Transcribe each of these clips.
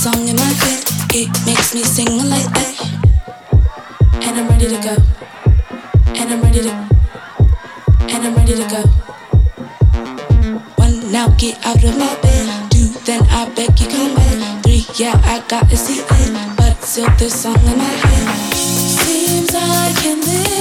song in my head, it makes me sing like that. And I'm ready to go. And I'm ready to. And I'm ready to go. One now, get out of my bed. Two, then I beg you come back. Three, yeah, I gotta see it, but still this song in my head. Seems I can live.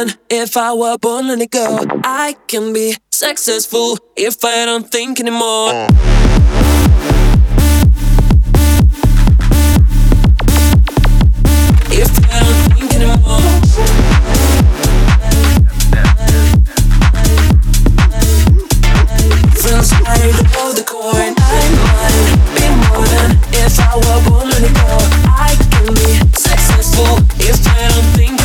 I were born let it go. I can be successful if I don't think anymore. If I don't think anymore. From side of the coin, I might be more than if I were born let it go. I can be successful if I don't think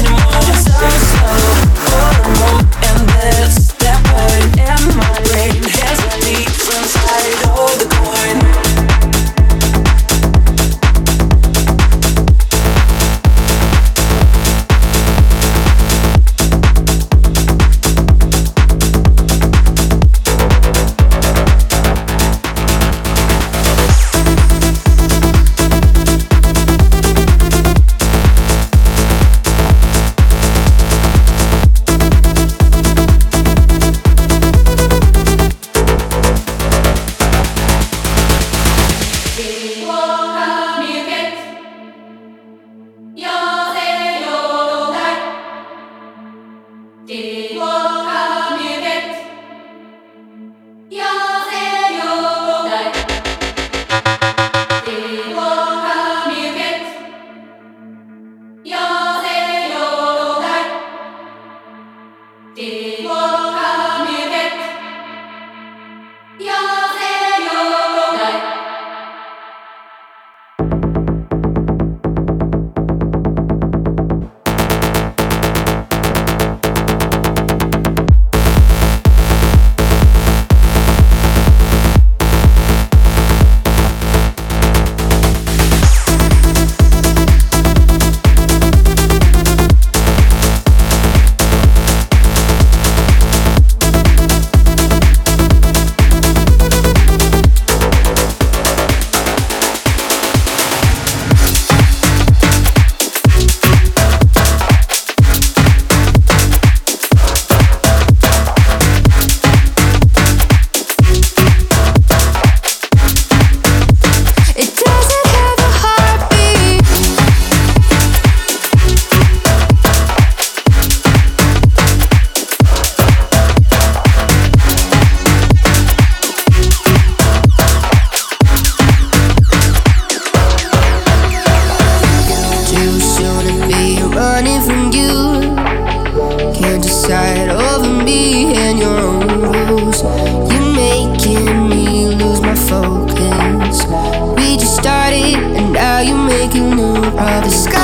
of the sky.